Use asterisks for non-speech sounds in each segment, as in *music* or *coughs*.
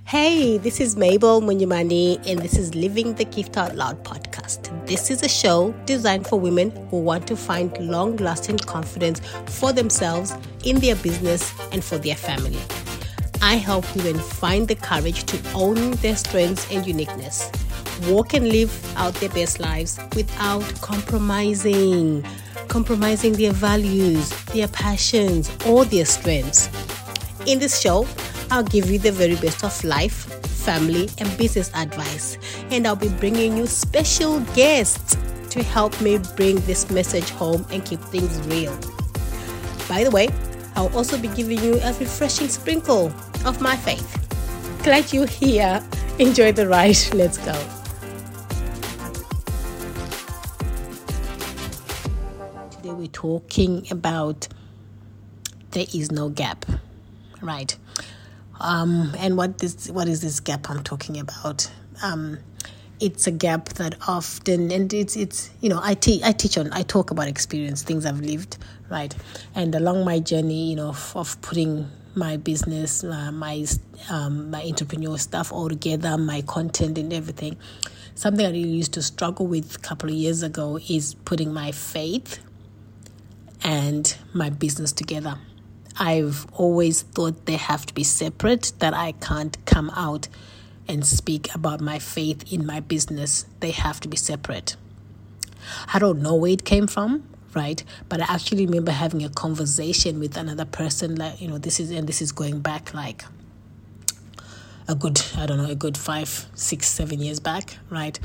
Hey, this is Mabel Munyamani, and this is Living the Gift Out Loud podcast. This is a show designed for women who want to find long lasting confidence for themselves, in their business, and for their family. I help women find the courage to own their strengths and uniqueness, walk and live out their best lives without compromising, compromising their values, their passions, or their strengths. In this show, I'll give you the very best of life, family, and business advice. And I'll be bringing you special guests to help me bring this message home and keep things real. By the way, I'll also be giving you a refreshing sprinkle of my faith. Glad you're here. Enjoy the ride. *laughs* Let's go. Today we're talking about there is no gap, right? Um, and what this what is this gap I'm talking about? Um, it's a gap that often and it's it's you know I teach I teach on I talk about experience things I've lived right? And along my journey you know of, of putting my business uh, my um, my entrepreneurial stuff all together my content and everything. Something I really used to struggle with a couple of years ago is putting my faith and my business together I've always thought they have to be separate, that I can't come out and speak about my faith in my business. They have to be separate. I don't know where it came from, right? But I actually remember having a conversation with another person, like, you know, this is, and this is going back like a good, I don't know, a good five, six, seven years back, right?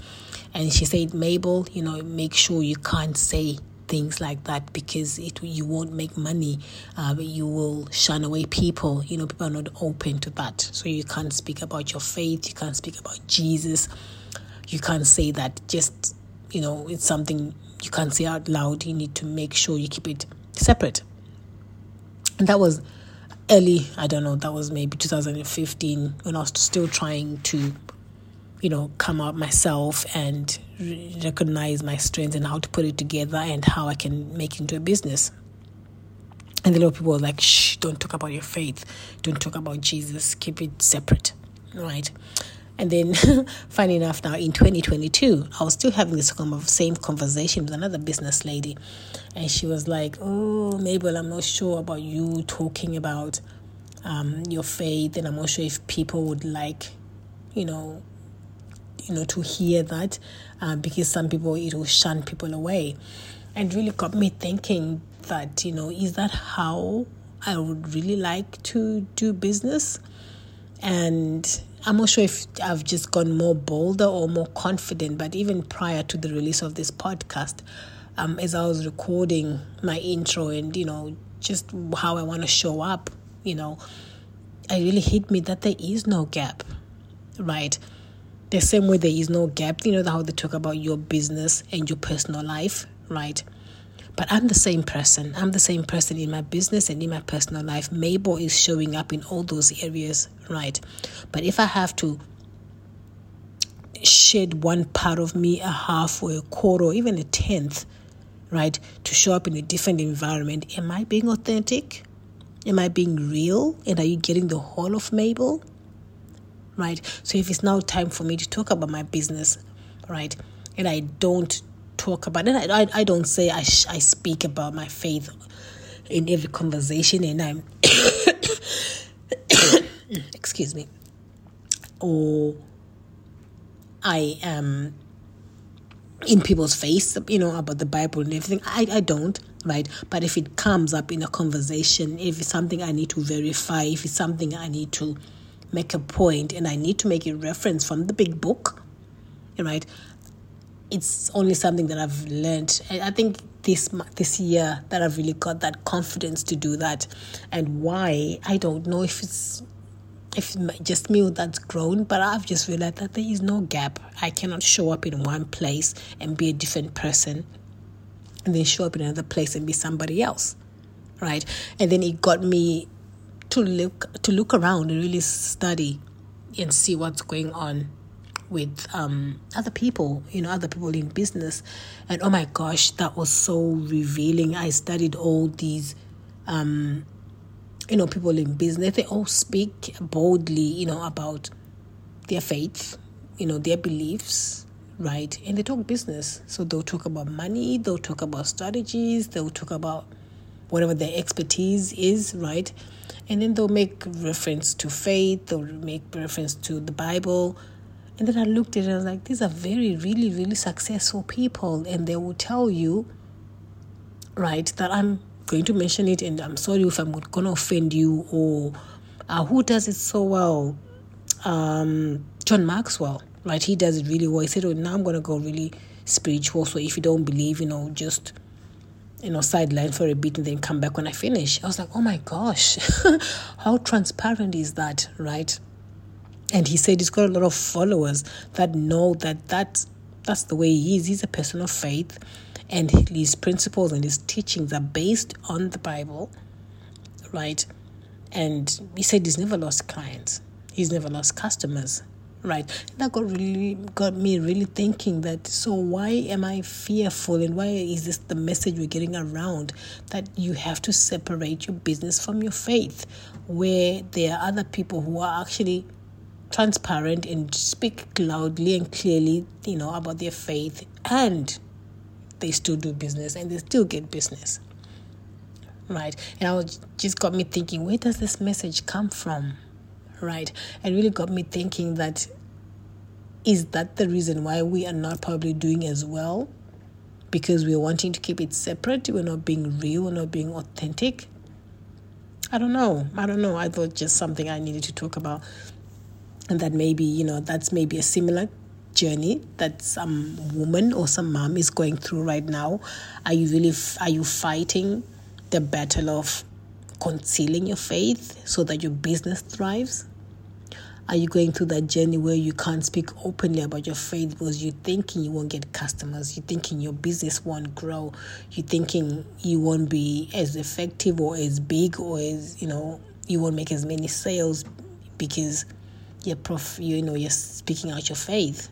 And she said, Mabel, you know, make sure you can't say things like that because it you won't make money. Uh, you will shun away people. You know, people are not open to that. So you can't speak about your faith. You can't speak about Jesus. You can't say that. Just you know, it's something you can't say out loud. You need to make sure you keep it separate. And that was early. I don't know. That was maybe 2015 when I was still trying to you know, come out myself and recognize my strengths and how to put it together and how I can make it into a business. And a lot of people are like, shh, don't talk about your faith. Don't talk about Jesus. Keep it separate. Right. And then, *laughs* funny enough, now in 2022, I was still having this same conversation with another business lady. And she was like, Oh, Mabel, I'm not sure about you talking about um, your faith. And I'm not sure if people would like, you know, you know, to hear that uh, because some people, it will shun people away. And really got me thinking that, you know, is that how I would really like to do business? And I'm not sure if I've just gone more bolder or more confident, but even prior to the release of this podcast, um, as I was recording my intro and, you know, just how I want to show up, you know, it really hit me that there is no gap, right? The same way there is no gap. You know how they talk about your business and your personal life, right? But I'm the same person. I'm the same person in my business and in my personal life. Mabel is showing up in all those areas, right? But if I have to shed one part of me, a half or a quarter or even a tenth, right, to show up in a different environment, am I being authentic? Am I being real? And are you getting the whole of Mabel? Right? So if it's now time for me to talk about my business, right, and I don't talk about it, I, I, don't say I, sh- I speak about my faith in every conversation, and I'm, *coughs* excuse me, or I am in people's face, you know, about the Bible and everything. I, I don't, right? But if it comes up in a conversation, if it's something I need to verify, if it's something I need to make a point and I need to make a reference from the big book, right? It's only something that I've learned. I think this this year that I've really got that confidence to do that, and why I don't know if it's if just me that's grown, but I've just realized that there is no gap. I cannot show up in one place and be a different person, and then show up in another place and be somebody else, right? And then it got me to look to look around and really study and see what's going on with um, other people, you know, other people in business. And oh my gosh, that was so revealing. I studied all these um, you know, people in business, they all speak boldly, you know, about their faith, you know, their beliefs, right? And they talk business. So they'll talk about money, they'll talk about strategies, they'll talk about whatever their expertise is, right? And then they'll make reference to faith, they'll make reference to the Bible. And then I looked at it and I was like, these are very, really, really successful people. And they will tell you, right, that I'm going to mention it and I'm sorry if I'm going to offend you or uh, who does it so well? Um, John Maxwell, right? He does it really well. He said, oh, now I'm going to go really spiritual. So if you don't believe, you know, just you know, sideline for a bit and then come back when I finish. I was like, oh my gosh, *laughs* how transparent is that, right? And he said he's got a lot of followers that know that that's, that's the way he is. He's a person of faith, and his principles and his teachings are based on the Bible, right? And he said he's never lost clients, he's never lost customers, right. That got really got me really thinking that so why am i fearful and why is this the message we're getting around that you have to separate your business from your faith where there are other people who are actually transparent and speak loudly and clearly you know about their faith and they still do business and they still get business. Right. And i was just got me thinking where does this message come from right? And really got me thinking that is that the reason why we are not probably doing as well? Because we're wanting to keep it separate, we're not being real, we're not being authentic. I don't know. I don't know. I thought just something I needed to talk about. And that maybe, you know, that's maybe a similar journey that some woman or some mom is going through right now. Are you really, are you fighting the battle of concealing your faith so that your business thrives? Are you going through that journey where you can't speak openly about your faith because you're thinking you won't get customers, you're thinking your business won't grow, you're thinking you won't be as effective or as big or as, you know, you won't make as many sales because you're prof, you know, you're speaking out your faith.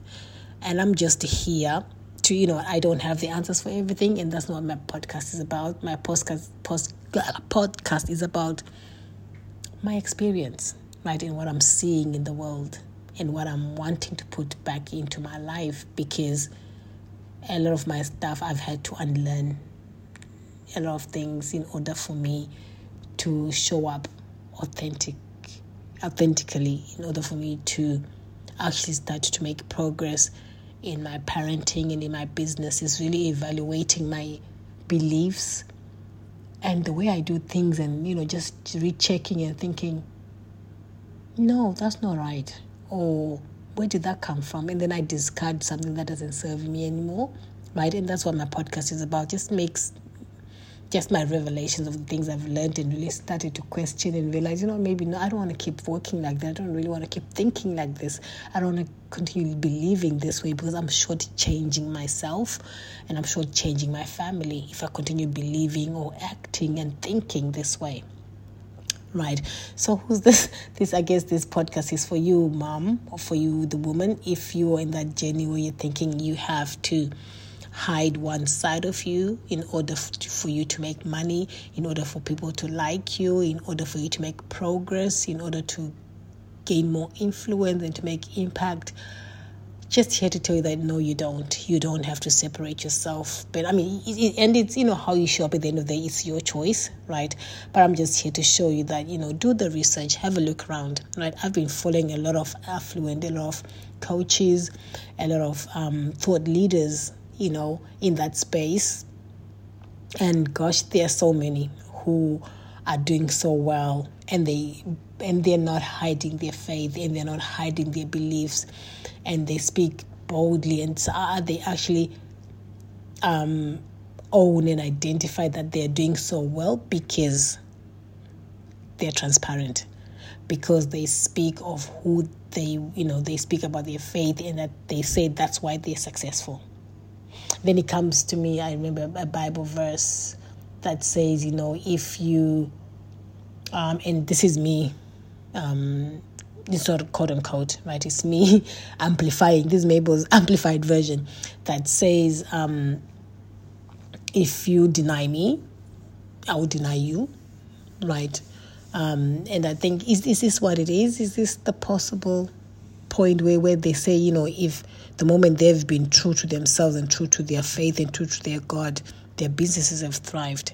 And I'm just here to you know I don't have the answers for everything, and that's not what my podcast is about. My podcast post, podcast is about my experience, right, in what I'm seeing in the world and what I'm wanting to put back into my life because a lot of my stuff I've had to unlearn a lot of things in order for me to show up authentic authentically in order for me to actually start to make progress in my parenting and in my business is really evaluating my beliefs and the way I do things and, you know, just rechecking and thinking, no, that's not right. Or where did that come from? And then I discard something that doesn't serve me anymore. Right. And that's what my podcast is about. Just makes just my revelations of the things I've learned and really started to question and realize, you know, maybe no, I don't want to keep working like that. I don't really want to keep thinking like this. I don't want to continue believing this way because I'm short changing myself and I'm short changing my family if I continue believing or acting and thinking this way. Right. So who's this *laughs* this I guess this podcast is for you, mom, or for you the woman, if you are in that journey where you're thinking you have to hide one side of you in order for you to make money, in order for people to like you, in order for you to make progress, in order to gain more influence and to make impact. Just here to tell you that no, you don't. You don't have to separate yourself. But I mean, it, and it's you know how you show up at the end of the day. It's your choice, right? But I'm just here to show you that you know do the research, have a look around, right? I've been following a lot of affluent, a lot of coaches, a lot of um, thought leaders you know, in that space. And gosh, there are so many who are doing so well and they and they're not hiding their faith and they're not hiding their beliefs and they speak boldly and they actually um, own and identify that they're doing so well because they're transparent because they speak of who they you know they speak about their faith and that they say that's why they're successful then it comes to me, I remember a Bible verse that says, you know, if you, um, and this is me, um, it's not quote unquote, right? It's me *laughs* amplifying. This is Mabel's *laughs* amplified version that says, um, if you deny me, I will deny you, right? Um, and I think is, is this what it is? Is this the possible point where, where they say, you know, if the moment they've been true to themselves and true to their faith and true to their God, their businesses have thrived.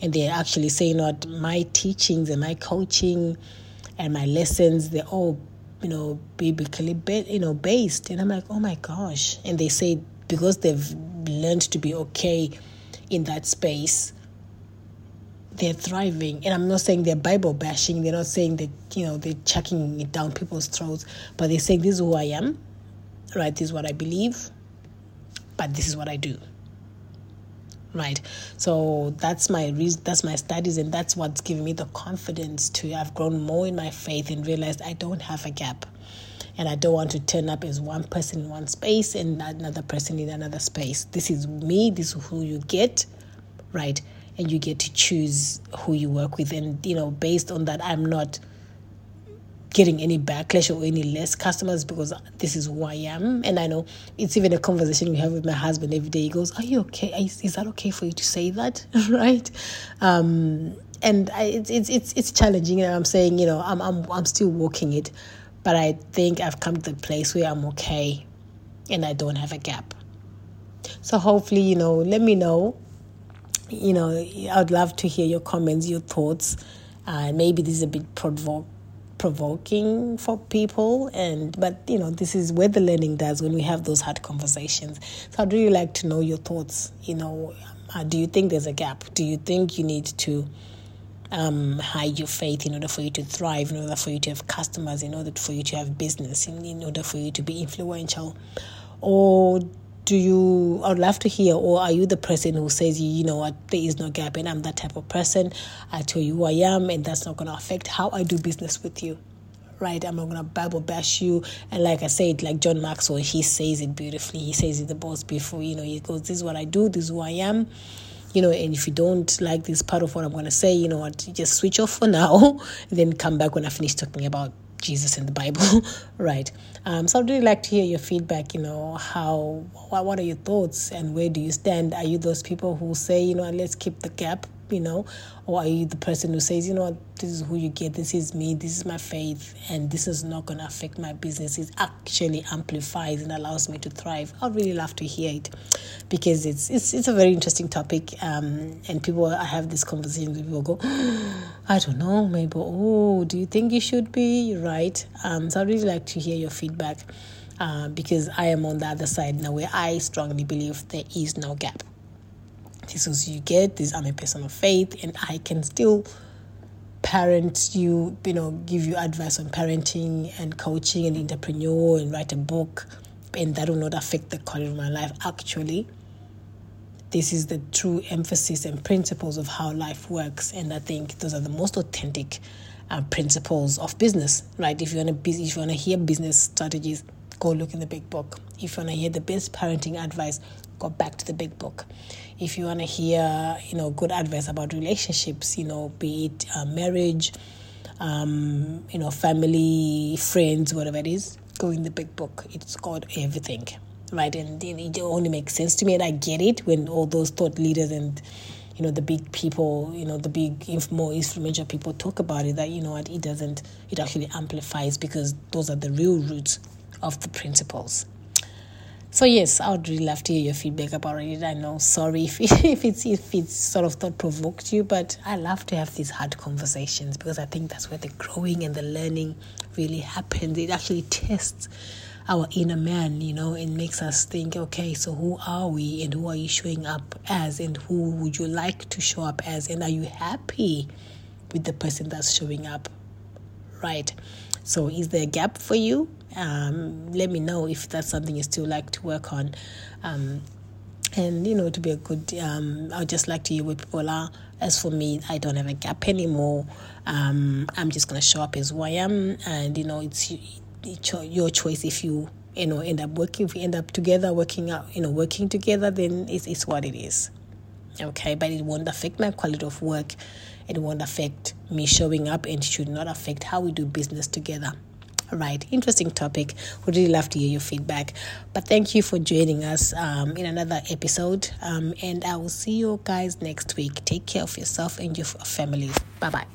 And they're actually saying, not my teachings and my coaching and my lessons, they're all, you know, biblically, you know, based. And I'm like, oh my gosh. And they say because they've learned to be okay in that space, they're thriving. And I'm not saying they're Bible bashing. They're not saying that, you know, they're chucking it down people's throats. But they're saying, this is who I am, right? This is what I believe, but this is what I do. Right. So that's my that's my studies, and that's what's given me the confidence to I've grown more in my faith and realized I don't have a gap. And I don't want to turn up as one person in one space and another person in another space. This is me, this is who you get, right? And you get to choose who you work with and you know based on that i'm not getting any backlash or any less customers because this is who I am. And I know it's even a conversation we have with my husband every day. He goes, Are you okay? Is, is that okay for you to say that? *laughs* right? Um, and I, it's, it's, it's, challenging. And I'm saying, you know, I'm, I'm, I'm still walking it. But I think I've come to the place where I'm okay and I don't have a gap. So hopefully, you know, let me know you know, I'd love to hear your comments, your thoughts. Uh, maybe this is a bit provo- provoking for people, and but you know, this is where the learning does when we have those hard conversations. So I'd really like to know your thoughts. You know, uh, do you think there's a gap? Do you think you need to um, hide your faith in order for you to thrive, in order for you to have customers, in order for you to have business, in, in order for you to be influential, or do you i would love to hear or are you the person who says you know what? There is no gap and i'm that type of person. I tell you who i am and that's not going to affect how i do business with you. Right? I'm not going to bible bash you. And like i said like john maxwell he says it beautifully. He says it the boss before you know he goes this is what i do. This is who i am. You know, and if you don't like this part of what I'm going to say, you know what, just switch off for now, *laughs* then come back when I finish talking about Jesus in the Bible, *laughs* right? Um, so I'd really like to hear your feedback. You know, how what, what are your thoughts and where do you stand? Are you those people who say, you know, let's keep the gap you know, or are you the person who says, you know, this is who you get, this is me, this is my faith, and this is not going to affect my business? It actually amplifies and allows me to thrive. I'd really love to hear it because it's it's it's a very interesting topic, um, and people I have this conversation with people go, *gasps* I don't know, maybe oh, do you think you should be right? Um, so I'd really like to hear your feedback. Uh, because I am on the other side now where I strongly believe there is no gap this is you get this i'm a person of faith and i can still parent you you know give you advice on parenting and coaching and entrepreneur and write a book and that will not affect the quality of my life. Actually this is the true emphasis and principles of how life works and i think those are the most authentic uh, principles of business right? If you want to if you want to hear business strategies go look in the big book. If you want to hear the best parenting advice go back to the big book. If you want to hear you know good advice about relationships you know be it uh, marriage um, you know family friends whatever it is go in the big book. It's got everything right? And then it only makes sense to me and i get it when all those thought leaders and you know the big people you know the big more influential people talk about it that you know what it doesn't it actually amplifies because those are the real roots of the principles so yes, I would really love to hear your feedback about it. I know, sorry *laughs* if if it's if it's sort of thought provoked you, but I love to have these hard conversations because I think that's where the growing and the learning really happens. It actually tests our inner man, you know, and makes us think, okay, so who are we and who are you showing up as and who would you like to show up as and are you happy with the person that's showing up? Right. So is there a gap for you? Um, let me know if that's something you still like to work on. Um, and you know, to be a good, um, I'd just like to hear where people are. As for me, I don't have a gap anymore. Um, I'm just gonna show up as who I am, and you know, it's, it's your choice if you you know end up working. If we end up together, working out, you know, working together, then it's it's what it is. Okay, but it won't affect my quality of work. It won't affect me showing up, and should not affect how we do business together. All right, interesting topic. Would really love to hear your feedback. But thank you for joining us um, in another episode. Um, and I will see you guys next week. Take care of yourself and your families. Bye bye.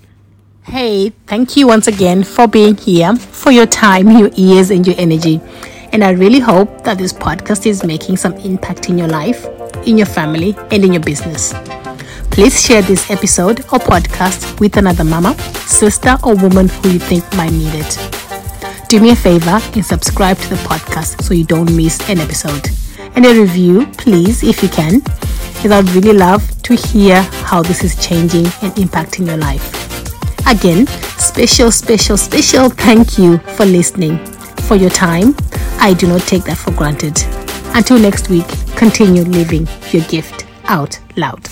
Hey, thank you once again for being here, for your time, your ears, and your energy. And I really hope that this podcast is making some impact in your life, in your family, and in your business. Please share this episode or podcast with another mama, sister, or woman who you think might need it. Do me a favor and subscribe to the podcast so you don't miss an episode. And a review, please, if you can, because I'd really love to hear how this is changing and impacting your life. Again, special, special, special thank you for listening, for your time. I do not take that for granted. Until next week, continue living your gift out loud.